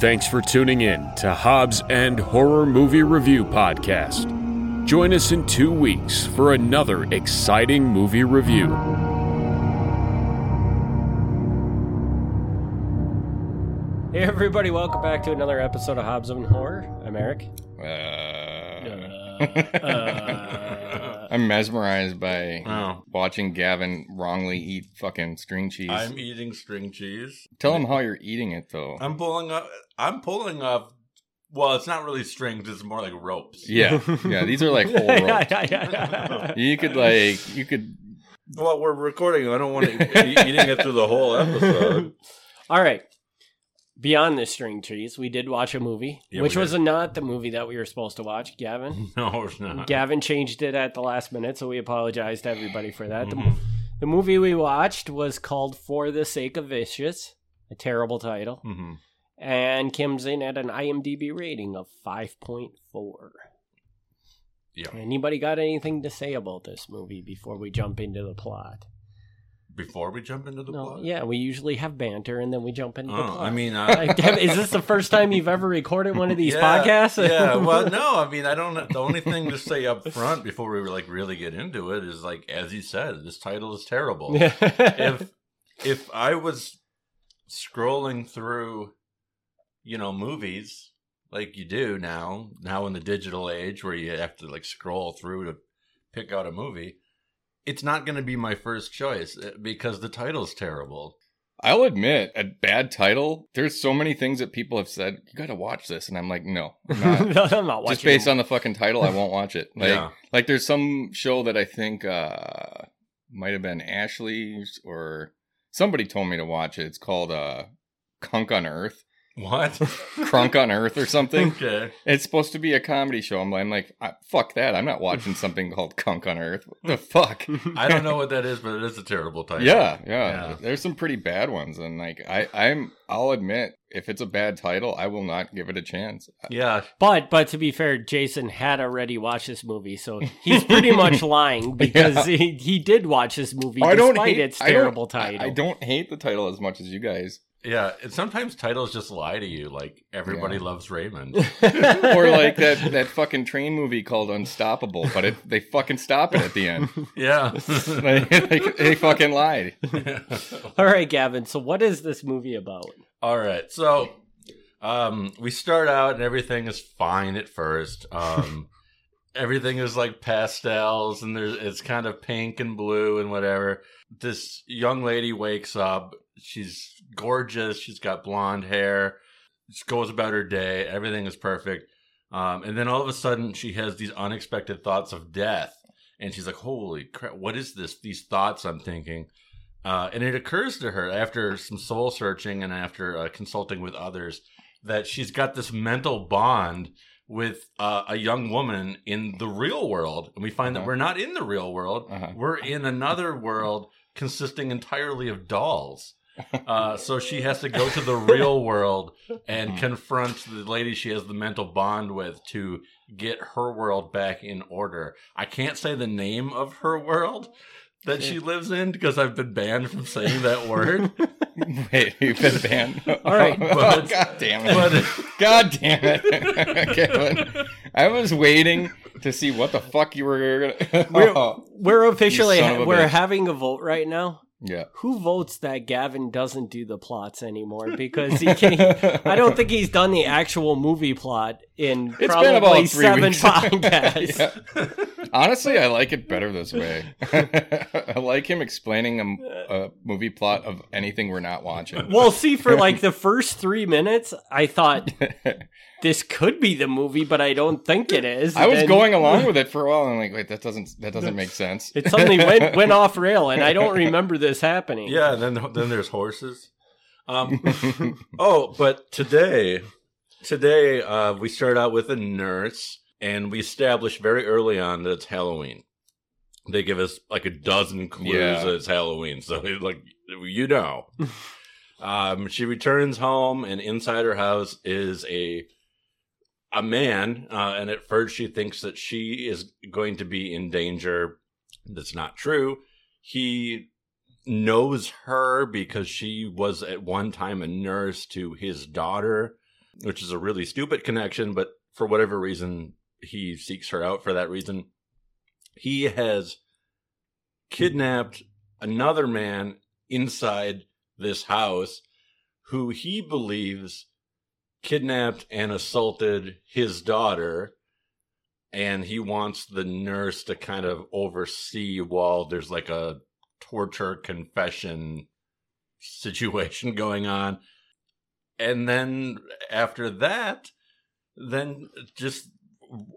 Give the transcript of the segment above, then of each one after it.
Thanks for tuning in to Hobbs and Horror Movie Review Podcast. Join us in two weeks for another exciting movie review. Hey everybody, welcome back to another episode of Hobbs and Horror. I'm Eric. Uh, Uh, I'm mesmerized by Oh. watching Gavin wrongly eat fucking string cheese. I'm eating string cheese. Tell him how you're eating it though. I'm pulling up. I'm pulling up. Well, it's not really strings. It's more like ropes. yeah, yeah. These are like whole yeah, ropes. yeah, yeah. You could like, you could. Well, we're recording. I don't want to be eating it through the whole episode. All right. Beyond the string trees, we did watch a movie, Yeah, which was not the movie that we were supposed to watch. Gavin, No, it's not. Gavin changed it at the last minute, so we apologize to everybody for that. The- Mhm. The, movie we watched was called "For the Sake of Vicious," a terrible title, Mhm. and comes in at an IMDb rating of five point four. Yeah. Anybody got anything to say about this movie before we jump into the plot? Before we jump into the No, plot. yeah, we usually have banter and then we jump into the Oh, plot. I mean, uh, Like, is this the first time you've ever recorded one of these yeah, podcasts? yeah. Well, no. I mean, I don't. The only thing to say up front before we like really get into it is like, as you said, this title is terrible. if if I was scrolling through, you know, movies like you do now, now in the digital age where you have to like scroll through to pick out a movie, it's not going to be my first choice uh, because the title's terrible. I'll admit, a bad title. There's so many things that people have said. You got to watch this, and I'm like, no, I'm not. No, I'm not watching. Just based on the fucking title, I won't watch it. Like, Yeah. like there's some show that I think uh might have been Ashley's or somebody told me to watch it. It's called uh Cunk on Earth, What? Crunk on Earth or something. okay. It's supposed to be a comedy show. I'm like, I'm like "Ah, fuck that. I'm not watching something called Cunk on Earth. What the fuck? I don't know what that is, but it is a terrible title. Yeah, yeah, Yeah. There's some pretty bad ones, and like I, I'm, I'll admit, if it's a bad title, I will not give it a chance. Yeah. But but to be fair, Jason had already watched this movie, so he's pretty much lying because Yeah. he, he did watch this movie I despite don't hate its I don't- terrible I- title. I, don't hate the title as much as you guys. Yeah. And sometimes titles just lie to you. Like, everybody Yeah. loves Raymond. or like that that fucking train movie called Unstoppable, but it, they fucking stop it at the end. yeah. Like, they, they fucking lied. All right, Gavin. So what is this movie about? All right. So um we start out and everything is fine at first. Um everything is like pastels and there's it's kind of pink and blue and whatever. This young lady wakes up. She's gorgeous. She's got blonde hair. She goes about her day. Everything is perfect. Um, and then all of a sudden, she has these unexpected thoughts of death, and she's like, "Holy crap! What is this? These thoughts I'm thinking." Uh, and it occurs to her after some soul searching and after uh, consulting with others that she's got this mental bond with uh, a young woman in the real world. And we find that Uh-huh. we're not in the real world, Uh-huh. we're in another world consisting entirely of dolls. Uh, so she has to go to the real world and confront the lady she has the mental bond with to get her world back in order. I can't say the name of her world that she lives in because I've been banned from saying that word. Wait, you've been banned. All right, Oh, but- God damn it. but- God damn it. Kevin. I was waiting to see what the fuck you were gonna. We're, Oh, we're officially son we're bitch. having a vote right now. Yeah. Who votes that Gavin doesn't do the plots anymore because he can't, I don't think he's done the actual movie plot in It's probably been about three seven weeks. podcasts. Yeah. Honestly, I like it better this way. I like him explaining a, a movie plot of anything we're not watching. Well, see, for like the first three minutes, I thought this could be the movie, but I don't think it is. I was Then going along with it for a while, and I'm like, wait, that doesn't that doesn't make sense. It suddenly went went off rail, and I don't remember this happening. yeah, then then there's horses. Um, oh, but today, today uh, we start out with a nurse, and we establish very early on that it's Halloween. They give us like a dozen clues Yeah. that it's Halloween, so like you know. um, she returns home, and inside her house is a a man, uh, and at first she thinks that she is going to be in danger. That's not true. He knows her because she was at one time a nurse to his daughter. Which is a really stupid connection, but for whatever reason, he seeks her out for that reason. He has kidnapped another man inside this house who he believes kidnapped and assaulted his daughter and he wants the nurse to kind of oversee while there's like a torture confession situation going on and then after that then just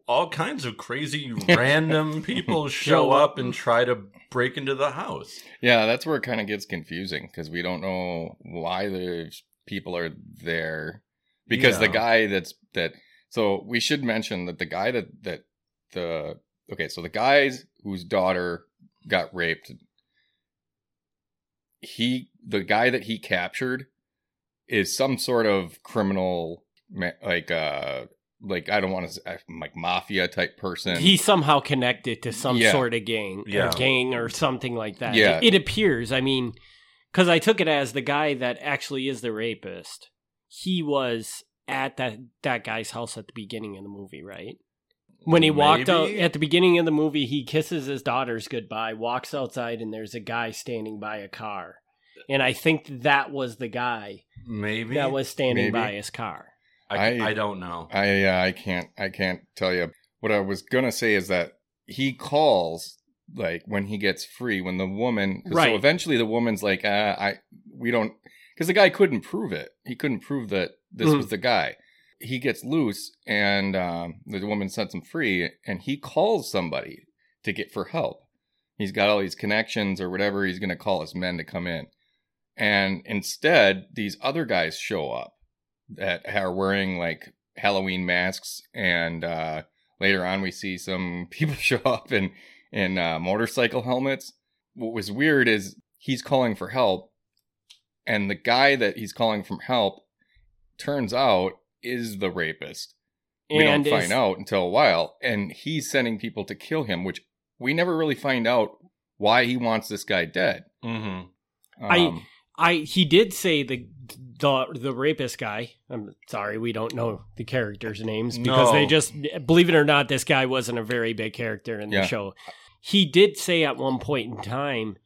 all kinds of crazy random people show up and try to break into the house Yeah, that's where it kind of gets confusing because we don't know why the people are there. Because the guy that's that, so we should mention that the guy that that the okay, so the guys whose daughter got raped, he the guy that he captured is some sort of criminal, ma- like uh, like I don't want to say like mafia type person. He's somehow connected to some Yeah. sort of gang, Yeah. or gang or something like that. Yeah. It, it appears. I mean, because I took it as the guy that actually is the rapist. He was at that that guy's house at the beginning of the movie, right? When he walked out at the beginning of the movie, he kisses his daughters goodbye, walks outside, and there's a guy standing by a car. And I think that was the guy maybe that was standing Maybe. by his car. I, I- I don't know I uh, I can't I can't tell you. What I was gonna say is that he calls like when he gets free when the woman Right. So eventually the woman's like, uh, I we don't because the guy couldn't prove it. He couldn't prove that this Mhm. was the guy. He gets loose and um, the woman sets him free, and he calls somebody to get for help. He's got all these connections or whatever. He's gonna call his men to come in, and instead these other guys show up that are wearing like Halloween masks, and uh, later on we see some people show up in in uh, motorcycle helmets. What was weird is he's calling for help, and the guy that he's calling for help turns out is the rapist. We and don't is- find out until a while, and he's sending people to kill him, which we never really find out why he wants this guy dead. hmm Um, I he did say the the the rapist guy. I'm sorry, we don't know the characters' names because No. they just believe it or not, this guy wasn't a very big character in the Yeah. show. He did say at one point in time,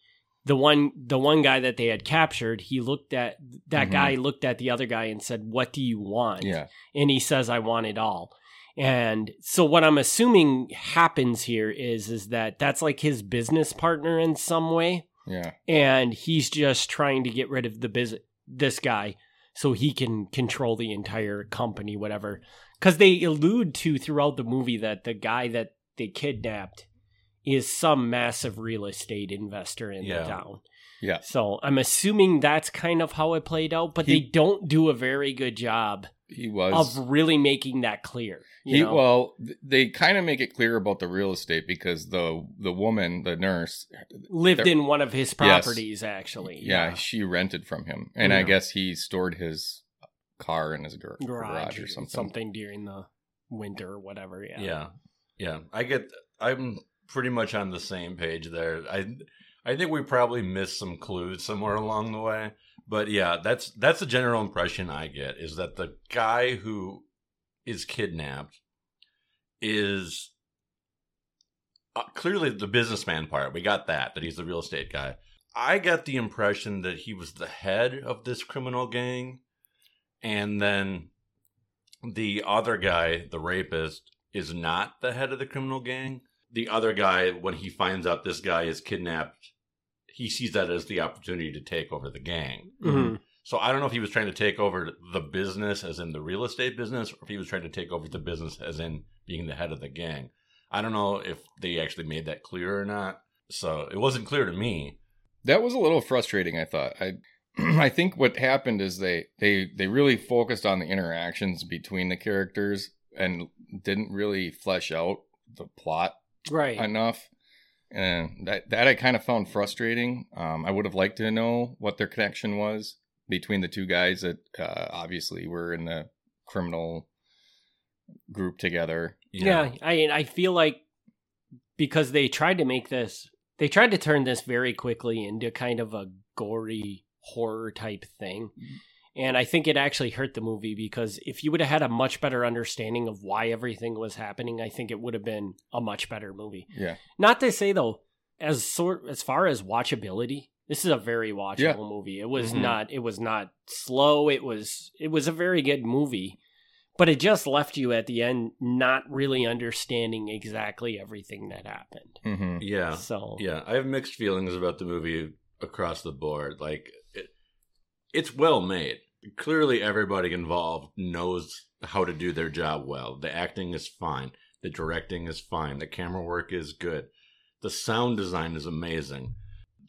the one the one guy that they had captured, he looked at that Mhm. guy looked at the other guy and said, "What do you want?" yeah, and he says i want it all and so what i'm assuming happens here is is that that's like his business partner in some way yeah, and he's just trying to get rid of the biz- this guy so he can control the entire company whatever. Because they allude to throughout the movie that the guy that they kidnapped is some massive real estate investor in Yeah. the town yeah. so i'm assuming that's kind of how it played out but He- they don't do a very good job He was of really making that clear. You He know? well, they kind of make it clear about the real estate because the the woman, the nurse, lived in one of his properties, actually. yeah, she rented from him, and I guess he stored his car in his gar- garage, garage, or or something. something. during the winter or whatever. Yeah. Yeah. yeah, I get. I'm pretty much on the same page there. I I think we probably missed some clues somewhere along the way, but yeah, that's that's the general impression I get is that the guy who is kidnapped is uh, clearly the businessman part. We got that that he's the real estate guy. I got the impression that he was the head of this criminal gang, and then the other guy, the rapist, is not the head of the criminal gang. The other guy, when he finds out this guy is kidnapped, he sees that as the opportunity to take over the gang. Mhm. So I don't know if he was trying to take over the business, as in the real estate business, or if he was trying to take over the business, as in being the head of the gang. I don't know if they actually made that clear or not. So it wasn't clear to me. That was a little frustrating. I thought. I I think what happened is they they they really focused on the interactions between the characters and didn't really flesh out the plot Right. enough. And that that I kind of found frustrating. Um, I would have liked to know what their connection was between the two guys that uh, obviously were in the criminal group together. yeah. I I feel like because they tried to make this, they tried to turn this very quickly into kind of a gory horror type thing. And I think it actually hurt the movie because if you would have had a much better understanding of why everything was happening, I think it would have been a much better movie. Yeah. Not to say though, as sort as far as watchability, this is a very watchable Yeah. movie. It was Mhm. not it was not slow. It was it was a very good movie. But it just left you at the end not really understanding exactly everything that happened. hmm Yeah. So Yeah, I have mixed feelings about the movie across the board. Like, it, it's well made. Clearly, everybody involved knows how to do their job well. The acting is fine. The directing is fine. The camera work is good. The sound design is amazing.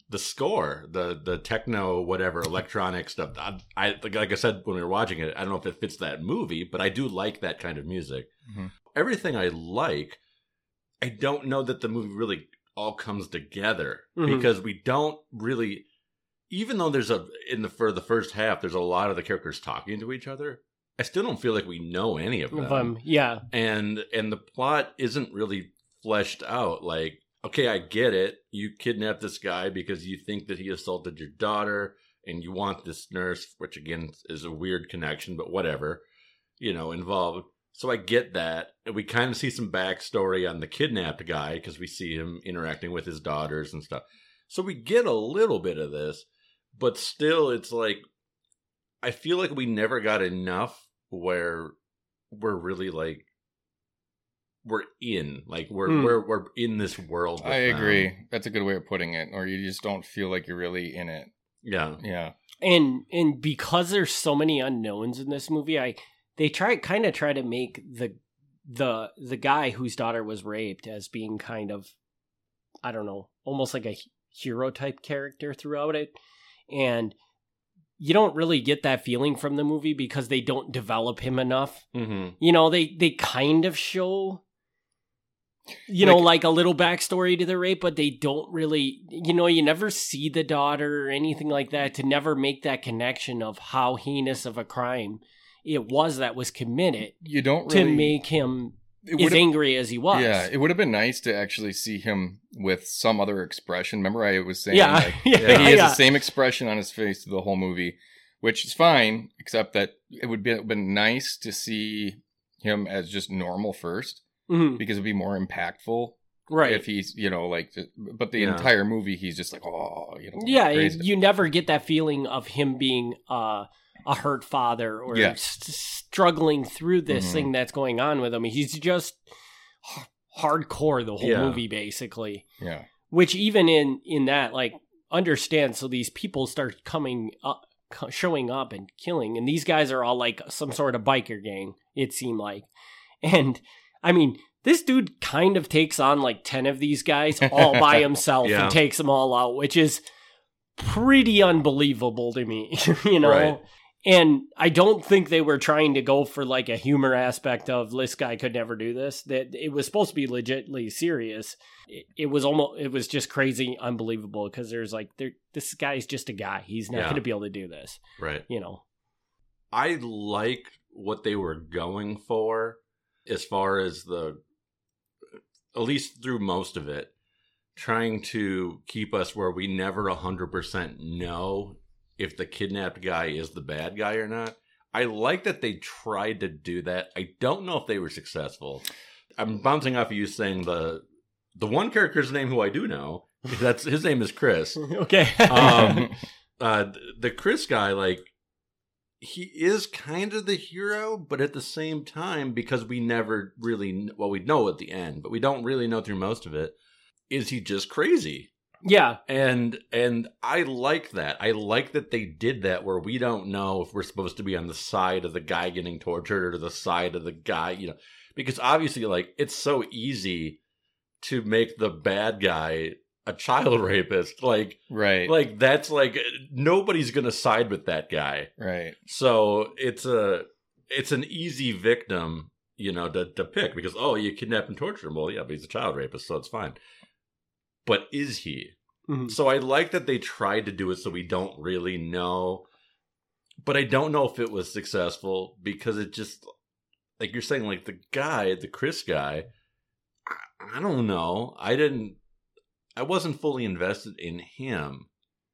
The score, the the techno, whatever electronic stuff. I, I like, I said when we were watching it. I don't know if it fits that movie, but I do like that kind of music. Mhm. Everything I like, I don't know that the movie really all comes together Mhm. because we don't really even though there's a in the for the first half there's a lot of the characters talking to each other i still don't feel like we know any of them. Of, yeah, and and the plot isn't really fleshed out like okay i get it you kidnapped this guy because you think that he assaulted your daughter and you want this nurse which again is a weird connection but whatever you know involved. So i get that. And we kind of see some backstory on the kidnapped guy because we see him interacting with his daughters and stuff. So we get a little bit of this but still it's like i feel like we never got enough where we're really like we're in like we're Hmm. we're we're in this world with I them. agree. That's a good way of putting it. Or you just don't feel like you're really in it. yeah Yeah. and and because there's so many unknowns in this movie, I they try kind of try to make the the the guy whose daughter was raped as being kind of I don't know, almost like a hero type character throughout it, and you don't really get that feeling from the movie because they don't develop him enough. mm-hmm. You know, they they kind of show you know Like- like a little backstory to the rape but they don't really you know you never see the daughter or anything like that to never make that connection of how heinous of a crime it was that was committed You don't to make him as angry as he was Yeah, it would have been nice to actually see him with some other expression. Remember, I was saying yeah like, yeah, that he has yeah. the same expression on his face through the whole movie, which is fine, except that it would be been nice to see him as just normal first Mhm. because it'd be more impactful right if he's you know like. But the Yeah. entire movie, he's just like oh you know yeah crazy. you never get that feeling of him being uh, a hurt father or Yeah. s- struggling through this Mhm. thing that's going on with him he's just h- hardcore the whole Yeah. movie basically yeah which even in in that like understand so these people start coming up showing up and killing and these guys are all like some sort of biker gang it seemed like and i mean this dude kind of takes on like 10 of these guys all by himself Yeah. and takes them all out which is pretty unbelievable to me you know Right. And i don't think they were trying to go for like a humor aspect of this guy could never do this. That it was supposed to be legitly serious. It, it was almost it was just crazy unbelievable because there's like there this guy's just a guy. He's not Yeah. going to be able to do this right. you know? I like what they were going for as far as the at least through most of it trying to keep us where we never 100% know if the kidnapped guy is the bad guy or not. I like that they tried to do that. I don't know if they were successful. I'm bouncing off of you saying the the one character's name who I do know, that's his name is Chris okay um uh the chris guy like he is kind of the hero but at the same time because we never really well we know at the end but we don't really know through most of it is he just crazy yeah. And and i like that. I like that they did that where we don't know if we're supposed to be on the side of the guy getting tortured or the side of the guy you know because obviously like it's so easy to make the bad guy a child rapist. Like right. like that's like nobody's gonna side with that guy. Right. So it's a it's an easy victim you know to, to pick because oh you kidnap and torture him. Well yeah but he's a child rapist so it's fine but is he Mhm. so i like that they tried to do it so we don't really know but i don't know if it was successful because it just like you're saying like the guy the chris guy I, I don't know i didn't i wasn't fully invested in him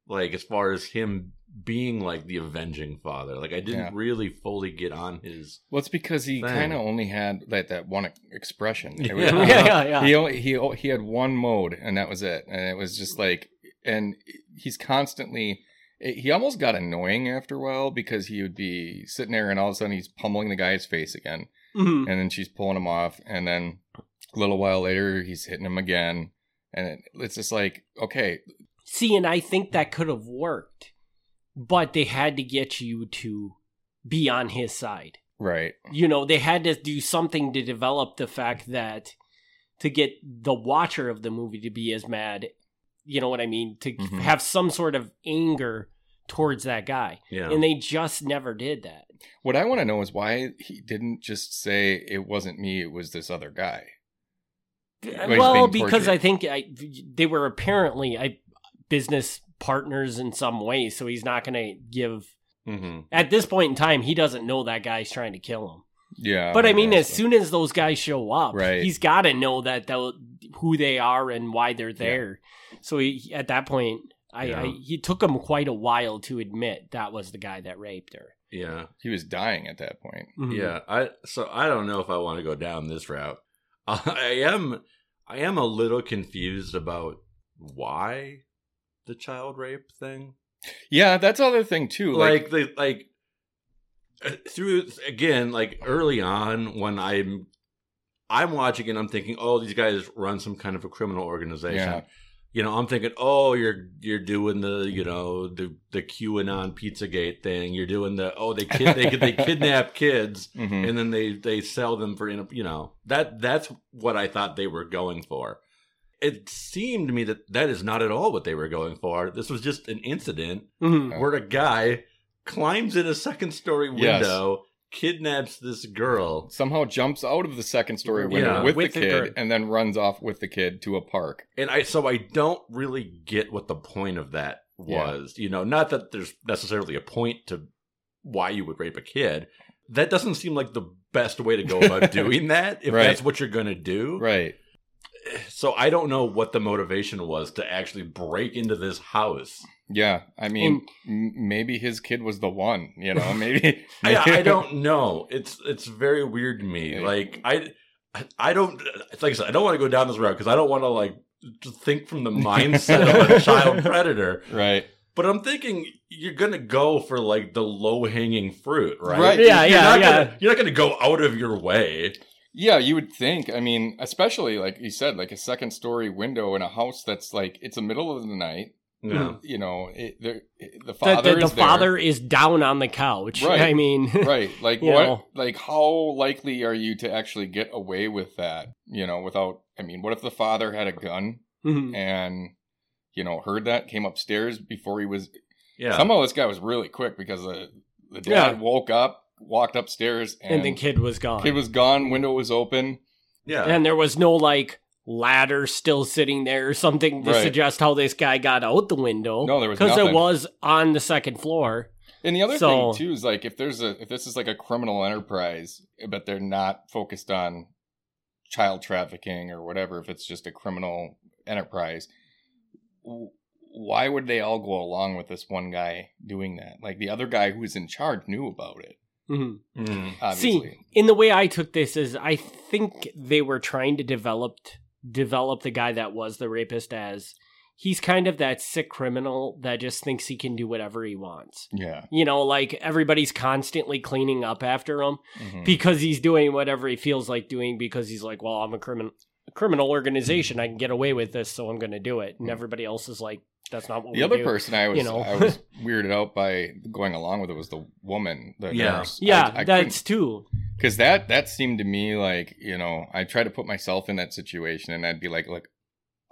like as far as him being like the avenging father. Like I didn't Yeah. really fully get on his. Well, it's because he kind of only had that that one expression. It was- Yeah. yeah, yeah, yeah. He only he o- he had one mode, and that was it. And it was just like, and he's constantly. He almost got annoying after a while because he would be sitting there, and all of a sudden he's pummeling the guy's face again, Mhm. and then she's pulling him off, and then a little while later he's hitting him again, and it, it's just like, okay, See, and I think that could have worked, but they had to get you to be on his side. right, You know, they had to do something to develop the fact that to get the watcher of the movie to be as mad. You know what I mean? To Mhm. have some sort of anger towards that guy. Yeah. And they just never did that. What I want to know is why he didn't just say it wasn't me, it was this other guy. well, because. I think I, they were apparently I, business partners in some way, so he's not going to give. hmm At this point in time, he doesn't know that guy's trying to kill him. Yeah, But I mean, as soon as those guys show up, Right. he's got to know that they'll, who they are and why they're there. So he, at that point, I, Yeah. I he took him quite a while to admit that was the guy that raped her. Yeah. he was dying at that point. Mhm. Yeah, I so I don't know if I want to go down this route. I am I am a little confused about why the child rape thing. Yeah, that's other thing too. Like Like, the like uh, through again like early on when I'm I'm watching and I'm thinking, oh, these guys run some kind of a criminal organization. Yeah. You know, I'm thinking, oh, you're you're doing the you know the the QAnon PizzaGate thing. You're doing the oh they kid they they kidnap kids mhm. and then they they sell them for you know that that's what I thought they were going for. It seemed to me that that is not at all what they were going for. This was just an incident Mhm. where a guy climbs in a second story Yes. window, kidnaps this girl. somehow jumps out of the second story Yeah, window with, with the the kid girl. and then runs off with the kid to a park. And I so I don't really get what the point of that Yeah. was. You know, not that there's necessarily a point to why you would rape a kid. That doesn't seem like the best way to go about doing that if Right. that's what you're going to do. Right. So I don't know what the motivation was to actually break into this house. Yeah. I mean, m- maybe his kid was the one. You know, maybe. I, I don't know. It's it's very weird to me. Like I I don't. It's like I said. I don't want to go down this route because I don't want to like just think from the mindset of a child predator. Right. But I'm thinking you're gonna go for like the low hanging fruit, right? Right. Yeah, You're yeah, not yeah. Gonna, you're not gonna go out of your way. Yeah, you would think. I mean, especially like you said, like a second story window in a house that's like it's the middle of the night. Yeah. You know, it, the The, father. the, the is there. father is down on the couch. Right. I mean, right like what know. like how likely are you to actually get away with that you know without i mean what if the father had a gun mhm. and you know heard that came upstairs before he was Yeah. somehow this guy was really quick because the the dad Yeah. woke up walked upstairs and, and the kid was gone. kid was gone window was open yeah. and there was no like ladder still sitting there or something to Right. suggest how this guy got out the window. No, there was because it was on the second floor. and the other So- thing too is like if there's a if this is like a criminal enterprise but they're not focused on child trafficking or whatever if it's just a criminal enterprise why would they all go along with this one guy doing that like the other guy who was in charge knew about it Mhm. Mm. See, in the way I took this is I think they were trying to develop develop the guy that was the rapist as he's kind of that sick criminal that just thinks he can do whatever he wants. yeah You know, like everybody's constantly cleaning up after him Mhm. because he's doing whatever he feels like doing because he's like, well, I'm a criminal criminal organization. I can get away with this, so I'm going to do it. And Mhm. everybody else is like, that's not what the we other do. person I was you know. I was weirded out by going along with it was the woman, the Yeah. nurse. Yeah, I, I that's too. because that that seemed to me like you know I try to put myself in that situation and I'd be like, look,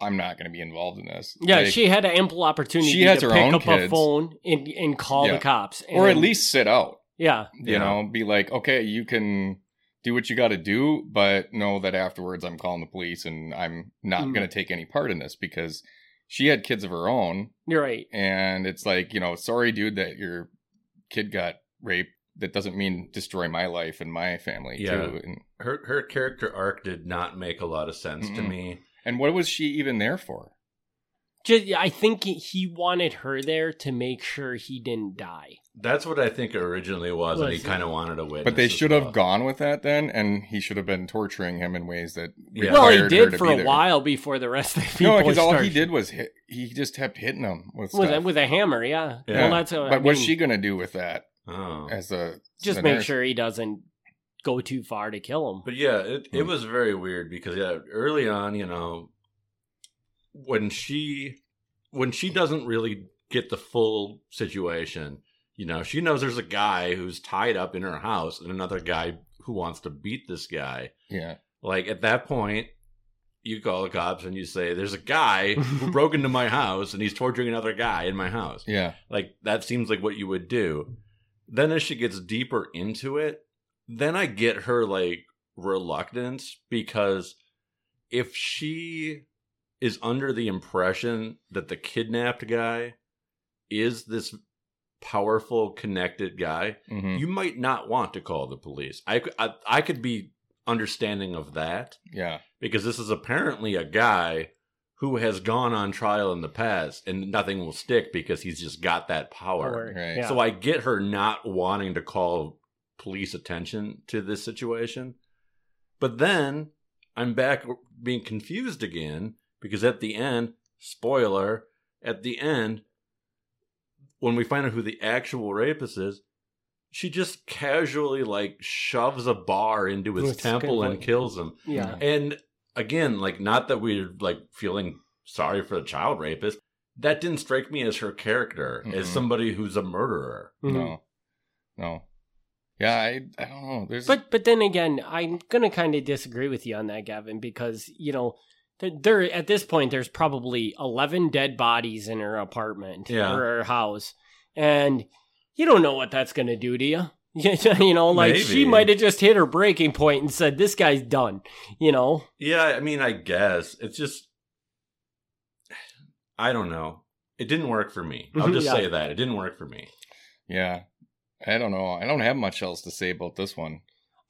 I'm not going to be involved in this. Yeah, Like, she had an ample opportunity She has to her pick own up a phone and, and call Yeah. the cops. or at least sit out. yeah, You Yeah. know, be like, okay, you can do what you got to do, but know that afterwards I'm calling the police and I'm not Mm. going to take any part in this because she had kids of her own, you're right. and it's like you know, sorry, dude, that your kid got raped. That doesn't mean destroy my life and my family Yeah. too. And, Her her character arc did not make a lot of sense to Mm-mm. me. and what was she even there for? Just, I think he wanted her there to make sure he didn't die. That's what I think it originally was, and he kind of wanted to witness. But they as should well. have gone with that then, and he should have been torturing him in ways that Yeah. well, he required did for a there. while before the rest of the people. No, because all he did was hit. He just kept hitting him with with a, with a hammer. Yeah. Yeah. Well, that's. What, but I what's mean, she gonna do with that Oh. as a just the make nurse? sure he doesn't go too far to kill him. But yeah, it, it Hmm. was very weird because yeah, early on, you know, when she when she doesn't really get the full situation, you know, she knows there's a guy who's tied up in her house and another guy who wants to beat this guy. Yeah, Like at that point, you call the cops and you say, "There's a guy who broke into my house and he's torturing another guy in my house." yeah, Like that seems like what you would do. Then as she gets deeper into it, then I get her like reluctance because if she is under the impression that the kidnapped guy is this powerful connected guy, hmm you might not want to call the police. I I could be understanding of that yeah, because this is apparently a guy who has gone on trial in the past and nothing will stick because he's just got that power. Right. yeah. So I get her not wanting to call police attention to this situation. But then I'm back being confused again because at the end, spoiler, at the end, when we find out who the actual rapist is, she just casually like shoves a bar into his It's temple and kills him. yeah. And again, like not that we're like feeling sorry for the child rapist. That didn't strike me as her character, as Mm-mm. somebody who's a murderer. Mhm. no, no, yeah. I I don't know. There's But but then again, I'm gonna kind of disagree with you on that, Gavin, because you know there, there at this point there's probably eleven dead bodies in her apartment Yeah. or her house, and you don't know what that's gonna do to you. you know, like she might have just hit her breaking point and said, "This guy's done." You know, Yeah, I mean, I guess it's just I don't know. It didn't work for me. I'll mm-hmm, just Yeah. say that it didn't work for me. yeah. I don't know. I don't have much else to say about this one.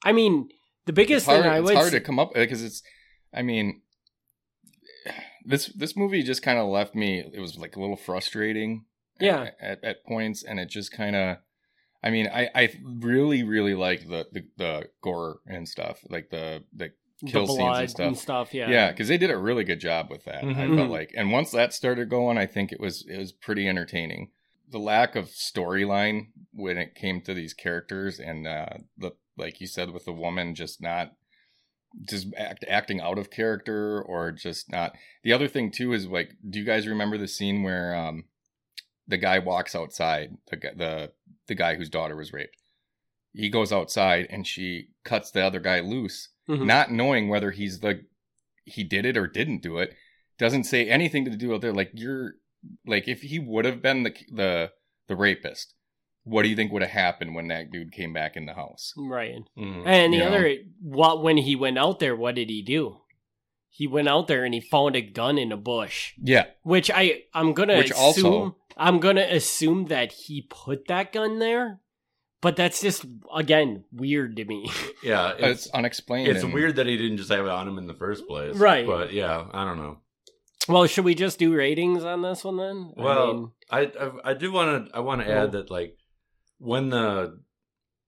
I mean, the biggest it's hard, thing I it's would hard to come up because it's. I mean, this this movie just kind of left me. It was like a little frustrating. Yeah. At, at, points, and it just kind of. I mean, I I really really like the, the the gore and stuff, like the the the kill scenes and stuff. stuff. Yeah, Yeah, because they did a really good job with that. I Mhm. felt like, and once that started going, I think it was it was pretty entertaining. The lack of storyline when it came to these characters, and uh, the like you said with the woman just not just act, acting out of character or just not. The other thing too is like, do you guys remember the scene where um the guy walks outside the the the guy whose daughter was raped? He goes outside and she cuts the other guy loose Mhm. not knowing whether he's the he did it or didn't do it doesn't say anything to do with it like you're like if he would have been the the the rapist what do you think would have happened when that dude came back in the house right. Mhm. And the You know? other, what when he went out there, what did he do? He went out there and he found a gun in a bush, yeah which I I'm gonna Which assume also- I'm gonna assume that he put that gun there, but that's just again weird to me. Yeah, it's, it's unexplained it's and- weird that he didn't just have it on him in the first place. Right. But yeah, I don't know. well, should we just do ratings on this one then? I Well, mean, I I, I do want to I want to Well- add that like when the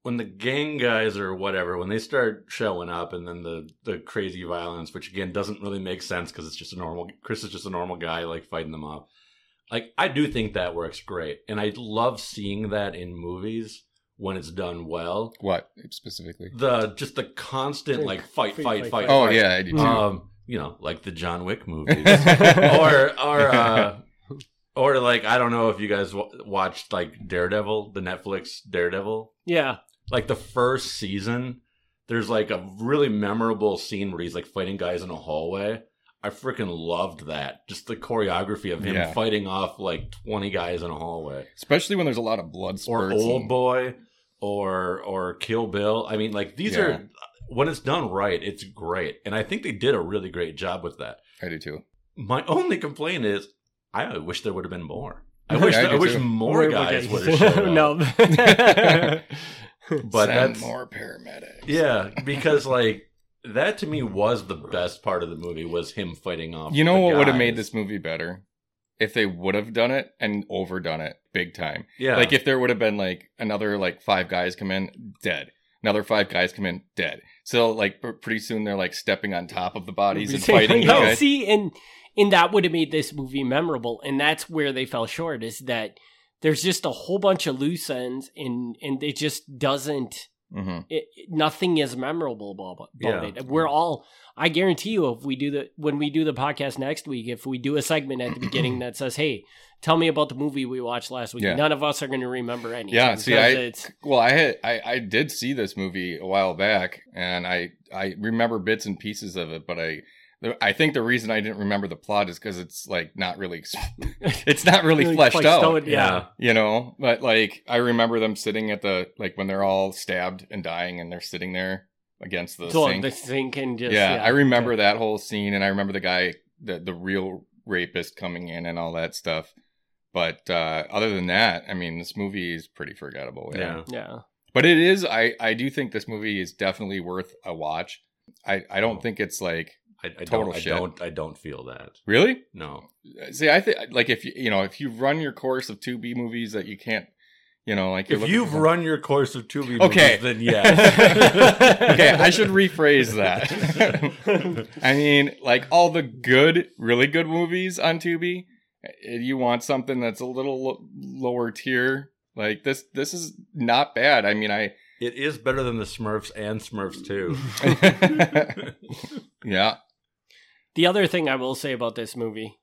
when the gang guys or whatever when they start showing up and then the the crazy violence which again doesn't really make sense because it's just a normal Chris is just a normal guy like fighting them off. Like I do think that works great and I love seeing that in movies when it's done well. what specifically The just the constant like fight Fight, fight fight, fight. fight. oh fight. yeah i do too Um, you know, like the John Wick movies or or uh or like I don't know if you guys w- watched like Daredevil, the Netflix Daredevil. yeah, Like the first season, there's like a really memorable scene where he's like fighting guys in a hallway. I freaking loved that. Just the choreography of him Yeah. fighting off like 20 guys in a hallway. especially when there's a lot of blood Or spurts Old and- Boy or or Kill Bill. I mean like these Yeah. are when it's done right, it's great. And I think they did a really great job with that. i do too My only complaint is I wish there would have been more. I Yeah, wish I I, wish too. more guys would have showed up. no, but Send that's more paramedics yeah, because like that to me was the best part of the movie was him fighting off. you know the what would have made this movie better if they would have done it and overdone it big time. Yeah. Like if there would have been like another like five guys come in, dead. Another five guys come in, dead. So like pretty soon they're like stepping on top of the bodies and fighting. no, see, and and that would have made this movie memorable, and that's where they fell short. Is that there's just a whole bunch of loose ends, and and it just doesn't. hmm It, nothing is memorable about, about Yeah. it. We're all. I guarantee you, if we do the when we do the podcast next week, if we do a segment at the beginning that says, "Hey, tell me about the movie we watched last week," Yeah. none of us are going to remember any Yeah, see, I- it's Well, I had I, I did see this movie a while back, and I I remember bits and pieces of it, but I I think the reason I didn't remember the plot is because it's like not really it's not really fleshed fleshed out. out, yeah. you know but like i remember them sitting at the like when they're all stabbed and dying and they're sitting there against the so sink the sink and just yeah, i remember okay. that whole scene and i remember the guy the, the real rapist coming in and all that stuff but uh other than that i mean this movie is pretty forgettable yeah, Yeah. Yeah. but it is i i do think this movie is definitely worth a watch i i don't think it's like I, I Total don't, shit. I don't. I don't feel that. really No. see i think like if you you know if you've run your course of Tubi movies that you can't you know like If you've for- run your course of Tubi Okay. movies, then yes. okay, I should rephrase that. I mean, like all the good, really good movies on Tubi, you want something that's a little lo- lower tier. Like this, this is not bad. I mean, I, it is better than the Smurfs and Smurfs too. yeah, The other thing I will say about this movie,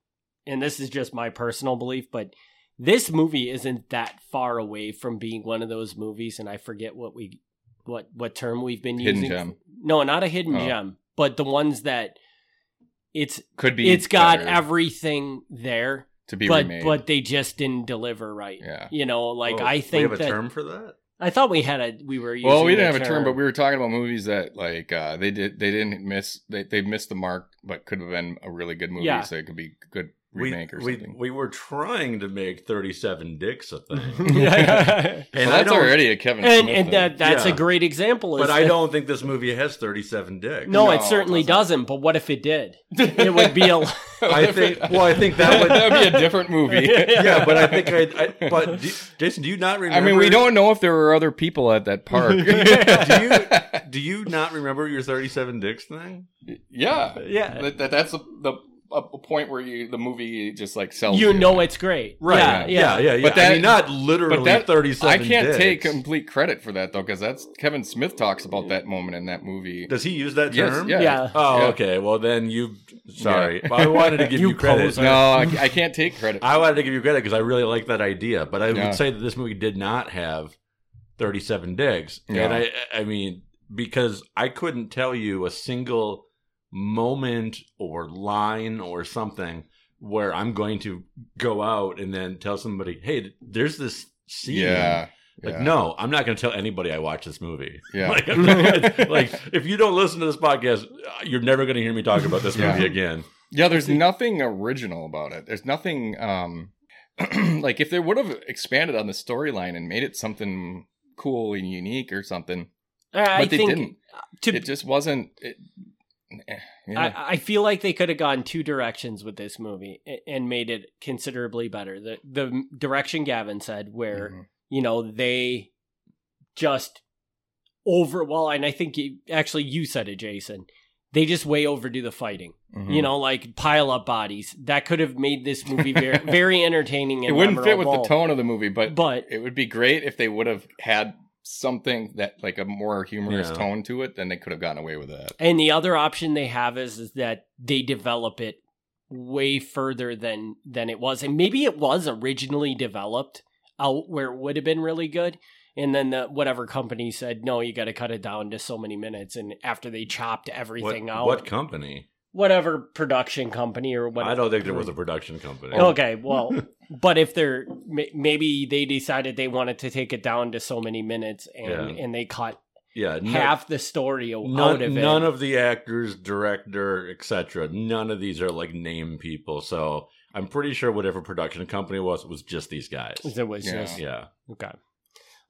and this is just my personal belief, but this movie isn't that far away from being one of those movies, and I forget what we what what term we've been Hidden using. gem. No, not a hidden Oh. gem, but the ones that it's could be. it's got better everything there, to be but remade. but they just didn't deliver right. yeah. You know, like Oh, I think we have that a term for that. I thought we had a we were using Well, we didn't have a term, but we were talking about movies that like uh, they did they didn't miss they they missed the mark, but could have been a really good movie. Yeah. So it could be good We, or we, something. we were trying to make 37 Dicks a thing. yeah. And well, that's already a Kevin and Smith and thing. that that's Yeah. a great example. But I that- don't think this movie has 37 dicks. No, No, it it certainly doesn't. doesn't. But what if it did? It would be a. I think. Well, I think that would. that would be a different movie. yeah, but I think I. I but do, Jason, do you not remember? I mean, we don't know if there were other people at that park. Do you do you not remember your 37 dicks thing? yeah, Yeah. That, that- that's a, the a, a point where you the movie just like sells. You know it's great. Right. Yeah. Yeah. Yeah. yeah, But that- I mean, not literally but that 37. I can't dicks. take complete credit for that though, because that's Kevin Smith talks about that moment in that movie. Does he use that Yes, term? yeah. Yeah. Oh, Yeah. okay. Well, then you. Sorry, I wanted to give You you, credit. poser. No, I, I can't take credit. I wanted to give you credit because I really like that idea, but I Yeah. would say that this movie did not have 37 dicks. Yeah. And I I mean because I couldn't tell you a single moment or line or something where I'm going to go out and then tell somebody, "Hey, there's this scene." yeah, Like, yeah. no, I'm not going to tell anybody I watch this movie. Yeah. Like, like, if you don't listen to this podcast, you're never going to hear me talk about this Yeah. movie again. Yeah, there's nothing original about it. There's nothing um like if they would have expanded on the storyline and made it something cool and unique or something, I but they think didn't. to It just wasn't. It, yeah. I, I feel like they could have gone two directions with this movie and made it considerably better. The the direction Gavin said, where Mhm. you know they just over well, and I think you, actually you said it, Jason. They just way overdo the fighting. Mhm. You know, like pile up bodies. That could have made this movie very very entertaining. it wouldn't fit with the tone of the movie, but But it would be great if they would have had something that like a more humorous Yeah. tone to it. Then they could have gotten away with that. And the other option they have is, is that they develop it way further than than it was, and maybe it was originally developed out where it would have been really good, and then the whatever company said no, you got to cut it down to so many minutes, and after they chopped What, everything out, what company? Whatever production company or whatever. I don't think there was a production company. Okay, well, but if they're maybe they decided they wanted to take it down to so many minutes, and Yeah. and they cut Yeah, no- half the story out none, of it. none of the actors, director, etc. None of these are like name people. So I'm pretty sure whatever production company it was was just these guys. it was Yeah. just Yeah. okay.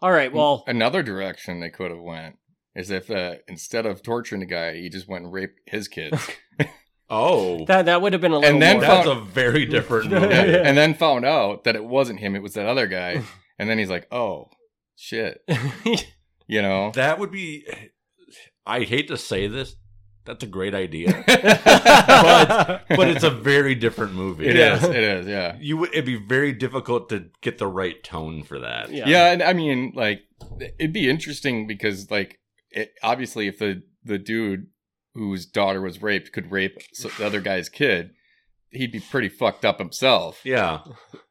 All right, well, Another direction they could have went is if uh, instead of torturing the guy, he just went and raped his kids. Oh, That that would have been a little And then more. that's a very different movie. Yeah, and then found out that it wasn't him; it was that other guy. And then he's like, "Oh, shit," you know. That would be. I hate to say this. That's a great idea, but but it's a very different movie. it Yeah. is. It is. Yeah. You would. It'd be very difficult to get the right tone for that. Yeah. Yeah, and I mean, like, it'd be interesting because, like, it obviously, if the the dude whose daughter was raped could rape the other guy's kid, he'd be pretty fucked up himself. Yeah.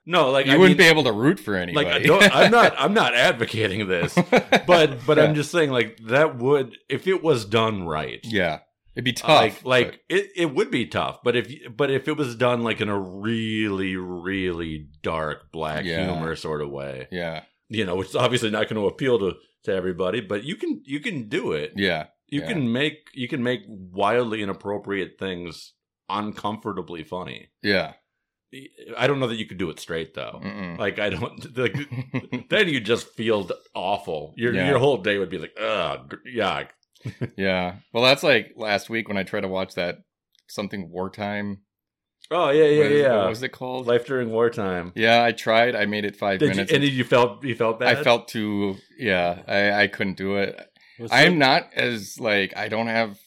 No, like you I wouldn't mean, be able to root for anybody. like I I'm not. I'm not advocating this, but but Yeah. I'm just saying like that would if it was done right. yeah, it'd be uh, tough. Like, like it, it would be tough, but if but if it was done like in a really really dark black Yeah. humor sort of way, yeah, you know, which is obviously not going to appeal to to everybody, but you can you can do it. yeah, You yeah. can make you can make wildly inappropriate things uncomfortably funny. yeah. I don't know that you could do it straight though. Mm-mm. Like I don't like then you just feel awful. Your Yeah. your whole day would be like, ugh, yeah, yeah. Well, that's like last week when I tried to watch that something wartime. Oh yeah, yeah, what is- yeah. What was it called? Life during wartime. yeah, I tried. I made it five Did you, minutes. and you felt you felt bad. I felt too. Yeah, I I couldn't do it. Was I'm it- not as like I don't have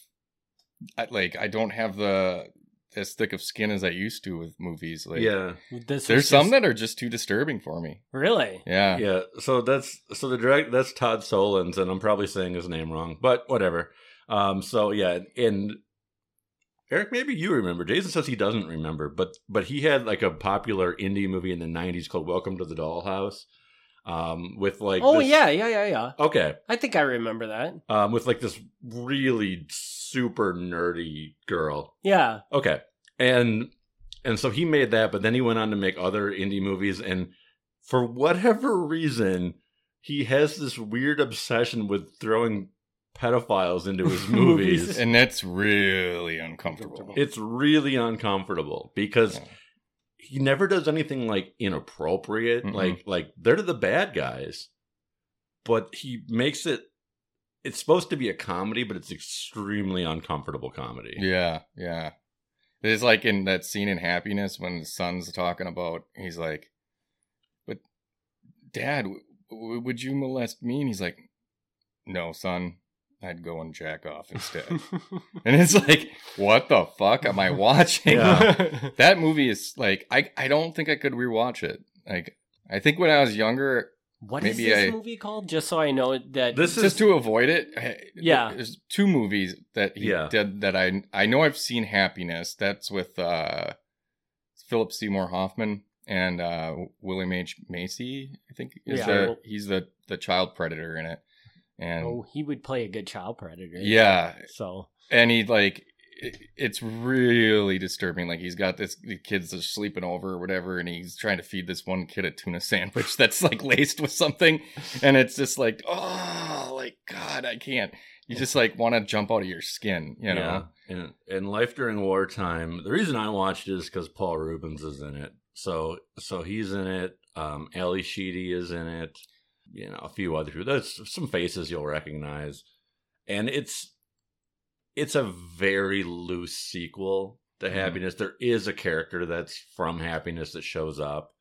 like I don't have the as thick of skin as I used to with movies. Like yeah, This was there's some just- that are just too disturbing for me. really. Yeah. yeah. So that's so the direct that's Todd Solondz, and I'm probably saying his name wrong, but whatever. Um. So yeah, and Eric, maybe you remember. Jason says he doesn't remember, but but he had like a popular indie movie in the '90s called Welcome to the Dollhouse. Um, with like oh this- yeah, yeah, yeah, yeah. okay, I think I remember that. um, with like this really super nerdy girl. Yeah. Okay. And and so he made that, but then he went on to make other indie movies and for whatever reason, he has this weird obsession with throwing pedophiles into his movies. Movies. And that's really uncomfortable. it's really uncomfortable because Yeah. he never does anything like inappropriate. Mm-mm. Like like they're the bad guys. But he makes it it's supposed to be a comedy, but it's extremely uncomfortable comedy. Yeah, yeah. It's like in that scene in Happiness when the son's talking about, he's like, "But, Dad, w- w- would you molest me?" And he's like, "No, son, I'd go and jack off instead." and it's like, "What the fuck am I watching?" Yeah. that movie is like, I I don't think I could rewatch it. Like, I think when I was younger, What is Maybe this I- movie called? Just so I know that This is just to avoid it. I- Yeah. there's two movies that he Yeah. did that I I know I've seen. Happiness. That's with uh Philip Seymour Hoffman and uh William H Macy. I think is Yeah. the he's the the child predator in it. And oh, he would play a good child predator. yeah, So and he like it's really disturbing. Like he's got this the kids are sleeping over or whatever, and he's trying to feed this one kid a tuna sandwich that's like laced with something, and it's just like oh, like God, I can't. You just like want to jump out of your skin, you know? Yeah. And and Life During Wartime. The reason I watched it is because Paul Reubens is in it. So so he's in it. Um, Ally Sheedy is in it. You know, a few other people. There's some faces you'll recognize, and it's it's a very loose sequel to Mhm. Happiness. There is a character that's from Happiness that shows up,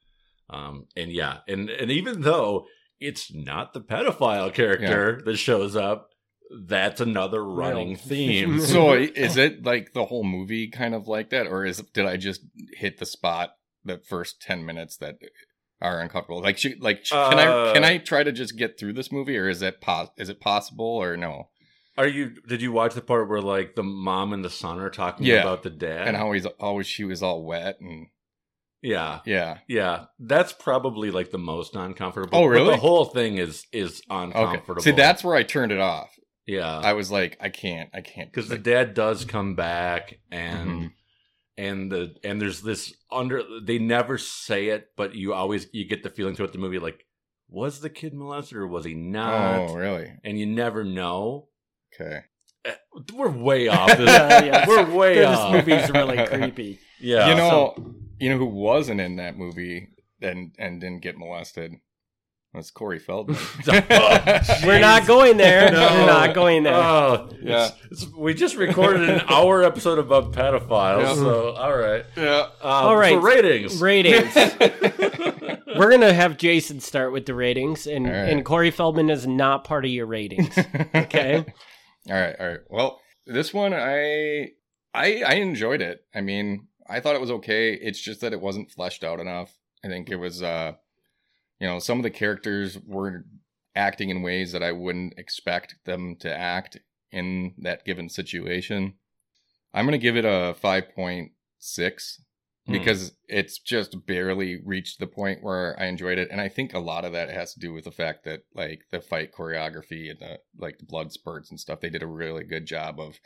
um, and yeah, and and even though it's not the pedophile character that shows up, that's another running Well, theme. So is it like the whole movie kind of like that, or is did I just hit the spot the first ten minutes that are uncomfortable? Like, should, like sh- can I Uh, can I try to just get through this movie, or is it pos- is it possible or no? Are you? Did you watch the part where like the mom and the son are talking Yeah. about the dad? And how he's always she was all wet and yeah, yeah. yeah. That's probably like the most uncomfortable. Oh, but really? the whole thing is is Okay. uncomfortable. See, that's where I turned it off. yeah, I was like, I can't, I can't. because the dad does come back and Mhm. And the and there's this under. They never say it, but you always you get the feeling throughout the movie like, was the kid molested or was he not? oh, really? And you never know. Okay. Eh, We're way off. This. Yeah, yeah. We're way this off. This movie's really creepy. Yeah, you know, you know who wasn't in that movie and and didn't get molested? That's Corey Feldman. We're not going there. No. We're not going there. Oh, Yeah. It's, it's, we just recorded an hour episode about pedophiles, Yeah. so all right. yeah. Um, All right. For ratings. ratings. We're gonna have Jason start with the ratings, and All right. and Corey Feldman is not part of your ratings. Okay. All right, all right. Well, this one I I I enjoyed it. I mean, I thought it was okay. It's just that it wasn't fleshed out enough. I think it was uh you know, some of the characters were acting in ways that I wouldn't expect them to act in that given situation. I'm going to give it a 5.6 Hmm. because it's just barely reached the point where I enjoyed it. And I think a lot of that has to do with the fact that like the fight choreography and the like the blood spurts and stuff, they did a really good job of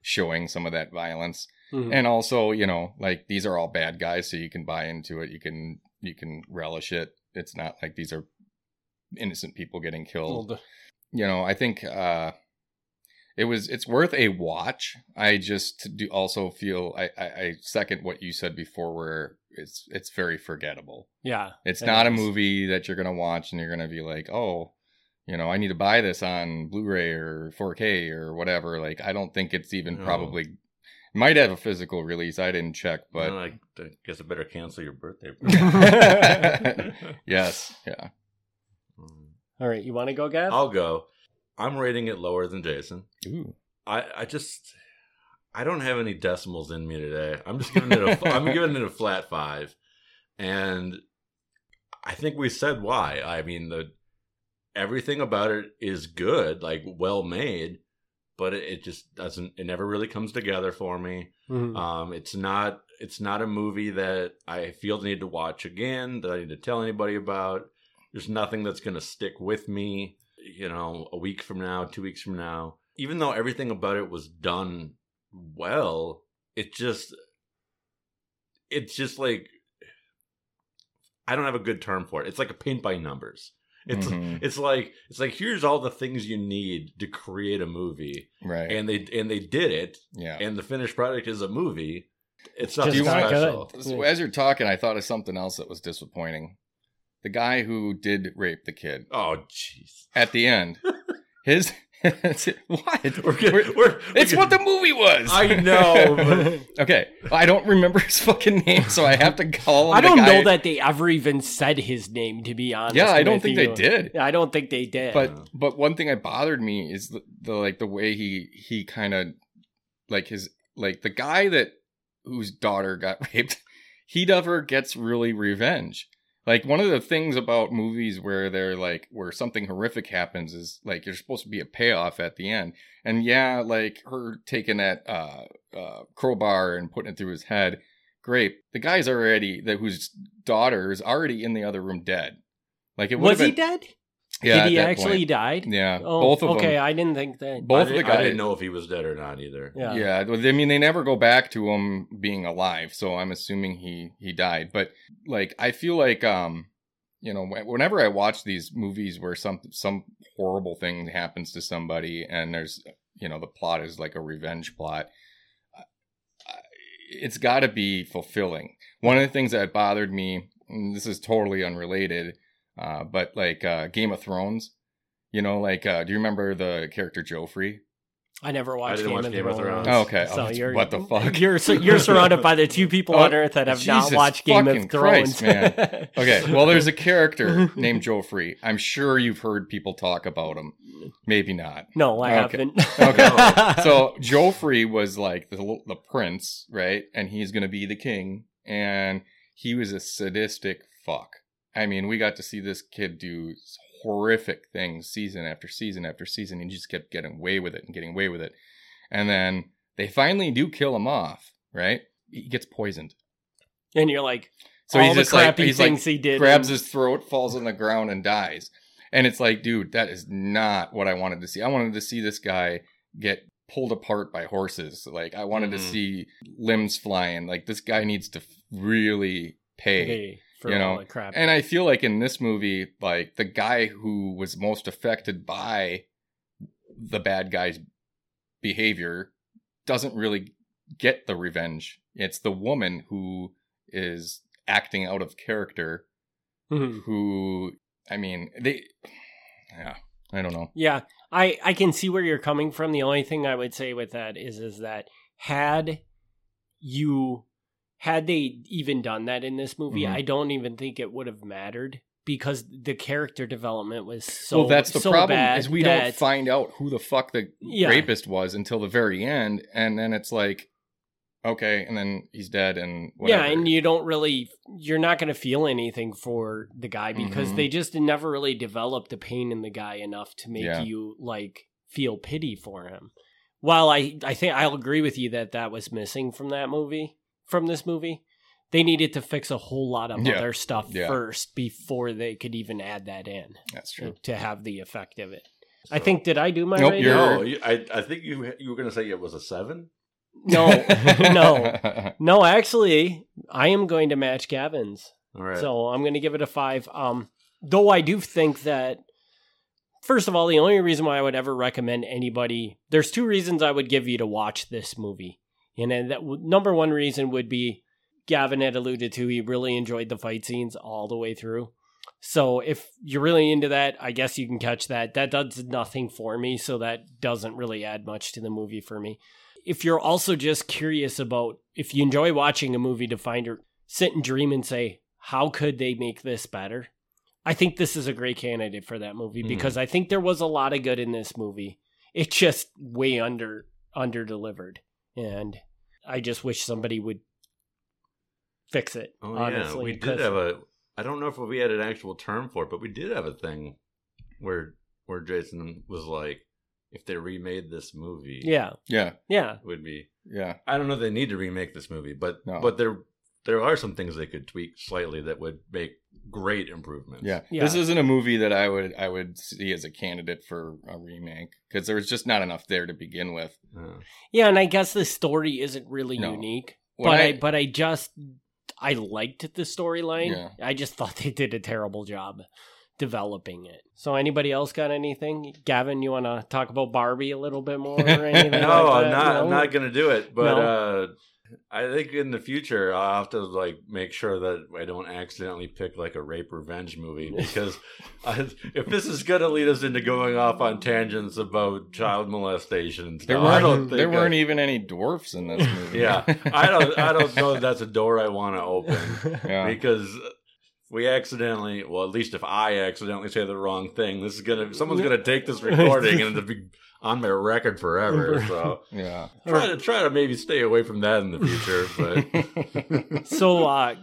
showing some of that violence. Mhm. And also, you know, like these are all bad guys, so you can buy into it. You can you can relish it. It's not like these are innocent people getting killed you know, I think uh it was it's worth a watch. I just do also feel I, I, I second what you said before where it's it's very forgettable. yeah. It's It not a movie that you're gonna watch and you're gonna be like, oh, you know, I need to buy this on Blu-ray or 4K or whatever. Like I don't think it's even No. probably might have a physical release. I didn't check, but Well, I, I guess I better cancel your birthday. yes, yeah. Hmm. All right, you want to go, Gav? I'll go. I'm rating it lower than Jason. Ooh. I, I just I don't have any decimals in me today. I'm just giving it a I'm giving it a flat five, and I think we said why. I mean the everything about it is good, like well made, but it, it just doesn't. It never really comes together for me. Mhm. Um, it's not it's not a movie that I feel the need to watch again. That I need to tell anybody about. There's nothing that's going to stick with me. You know, a week from now, two weeks from now. Even though everything about it was done well, it just it's just like I don't have a good term for it. It's like a paint by numbers. It's Mhm. it's like it's like here's all the things you need to create a movie, Right. and they and they did it, yeah. and the finished product is a movie. It's Just nothing not special. good. As you're talking, I thought of something else that was disappointing. The guy who did rape the kid Oh, jeez. at the end, his what? We're, good- we're, It's we're what the movie was. I know. Okay, I don't remember his fucking name, so I have to call him. I don't know that they ever even said his name. To be honest, Yeah, I don't think you. they did. I don't think they did. But but one thing that bothered me is the, the like the way he he kind of like his like the guy that whose daughter got raped. He never gets really revenge. Like one of the things about movies where they're like where something horrific happens is like there's supposed to be a payoff at the end. And yeah, like her taking that uh, uh, crowbar and putting it through his head, great. The guy's already that whose daughter is already in the other room dead. Like it was have he dead? Yeah, Did he actually point. died? Yeah, Oh, both of okay, them. Okay, I didn't think that. Both I of the didn't, I didn't know if he was dead or not either. Yeah. Yeah, I mean, they never go back to him being alive, so I'm assuming he he died. But like, I feel like, um, you know, whenever I watch these movies where some some horrible thing happens to somebody, and there's, you know, the plot is like a revenge plot, I- I- it's got to be fulfilling. One of the things that bothered me, and this is totally unrelated, uh, but like uh, Game of Thrones. You know, like, uh, do you remember the character Joffrey? I never watched, didn't Game, watch of Game of Thrones. Thrones. Oh, okay. So Oh, you're what the fuck? You're su- you're surrounded by the two people Oh, on Earth that have not watched Game of Thrones. Christ, man. Okay, well, there's a character named Joffrey. I'm sure you've heard people talk about him. Maybe not. no, I Okay. haven't. Okay. So Joffrey was like the the prince, right? And he's gonna be the king, and he was a sadistic fuck. I mean, we got to see this kid do horrific things season after season after season. He just kept getting away with it and getting away with it, and then they finally do kill him off, right? He gets poisoned. and you're like, So all he's the just like crappy he's like things he did. grabs his throat, falls on the ground, and dies. And it's like, dude, that is not what I wanted to see. I wanted to see this guy get pulled apart by horses. Like I wanted to Mhm. see limbs flying. Like this guy needs to really pay. Okay, for you know, crap. And I feel like in this movie, like the guy who was most affected by the bad guy's behavior doesn't really get the revenge. It's the woman who is acting out of character Mhm. who I mean, they. Yeah, I don't know. Yeah, I I can see where you're coming from. The only thing I would say with that is is that had you had they even done that in this movie, Mhm. I don't even think it would have mattered because the character development was so well, that's the so problem is we don't find out who the fuck the Yeah. rapist was until the very end, and then it's like, okay, and then he's dead, and whatever. Yeah, and you don't really you're not going to feel anything for the guy because Mhm. they just never really developed the pain in the guy enough to make Yeah. you like feel pity for him. While I I think I'll agree with you that that was missing from that movie, from this movie. They needed to fix a whole lot of Yeah. other stuff Yeah. first before they could even add that in that's true. to have the effect of it. I think did I do my Nope, rating? No, I I think you you were gonna say it was a seven. No, no, no. Actually, I am going to match Gavin's. All right. So I'm going to give it a five. Um, though I do think that, first of all, the only reason why I would ever recommend anybody, there's two reasons I would give you to watch this movie. And then that w- number one reason would be Gavin had alluded to he really enjoyed the fight scenes all the way through. So if you're really into that, I guess you can catch that. That does nothing for me, so that doesn't really add much to the movie for me. If you're also just curious about if you enjoy watching a movie to find or sit and dream and say, how could they make this better? I think this is a great candidate for that movie Mhm. because I think there was a lot of good in this movie. It just way under under delivered, and I just wish somebody would fix it. oh honestly, yeah, we did 'cause- have a. I don't know if we had an actual term for it, but we did have a thing where where Jason was like, if they remade this movie, Yeah, yeah, yeah, it would be. yeah. I don't know. if They need to remake this movie, but No. but there there are some things they could tweak slightly that would make great improvements. Yeah. Yeah. this isn't a movie that I would I would see as a candidate for a remake because there was just not enough there to begin with. Uh, yeah. And I guess the story isn't really No. unique, When but I, I- but I just I liked the storyline. Yeah. I just thought they did a terrible job developing it. So anybody else got anything? Gavin, you want to talk about Barbie a little bit more or anything? no, like I'm that? not. I'm not gonna do it. But No? uh, I think in the future I'll have to like make sure that I don't accidentally pick like a rape revenge movie because I, if this is gonna lead us into going off on tangents about child molestation, and There stuff, I don't weren't think there weren't even any dwarfs in this movie. Yeah, I don't. I don't know. If that's a door I want to open yeah. because we accidentally, well, at least if I accidentally say the wrong thing, this is gonna someone's gonna take this recording and it'll be on my record forever. So yeah. try to try to maybe stay away from that in the future. But so, uh,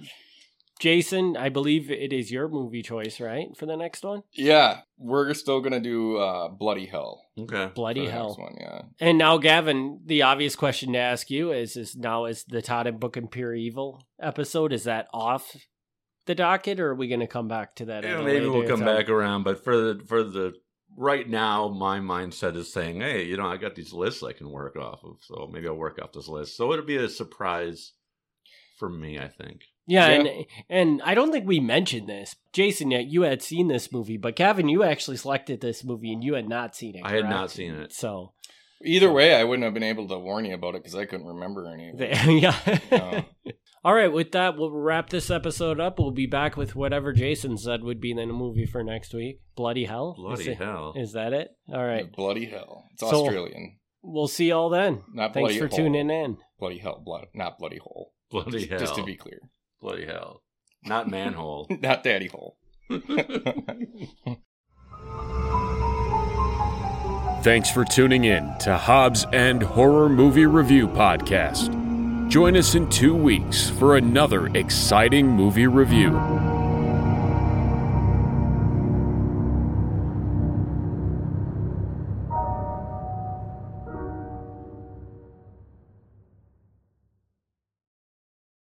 Jason, I believe it is your movie choice, right, for the next one? yeah, we're still gonna do uh, Bloody Hell. okay, Bloody the hell! one, yeah. And now, Gavin, the obvious question to ask you is: Is now is the Todd and Book and Pure Evil episode is that off the docket, or are we going to come back to that? yeah, maybe we'll come time? back around. But for the for the right now, my mindset is saying, hey, you know, I got these lists I can work off of, so maybe I'll work off this list. So it'll be a surprise for me, I think. Yeah, Yeah. and and I don't think we mentioned this, Jason. Yet you had seen this movie, but Gavin, you actually selected this movie, and you had not seen it. I had not seen it. So, Either way, I wouldn't have been able to warn you about it because I couldn't remember any of it. yeah. No. All right, with that, we'll wrap this episode up. We'll be back with whatever Jason said would be in the movie for next week. Bloody hell. Bloody is it- hell! Is that it? All right. Bloody Hell. It's So- Australian. We'll see y'all then. Not Thanks bloody for hole. tuning in. Bloody Hell. Blood, not Bloody Hole. Bloody Just, hell! just to be clear. Bloody hell! Not manhole. Not Daddy Hole. Thanks for tuning in to Hobbs and Horror Movie Review Podcast. Join us in two weeks for another exciting movie review.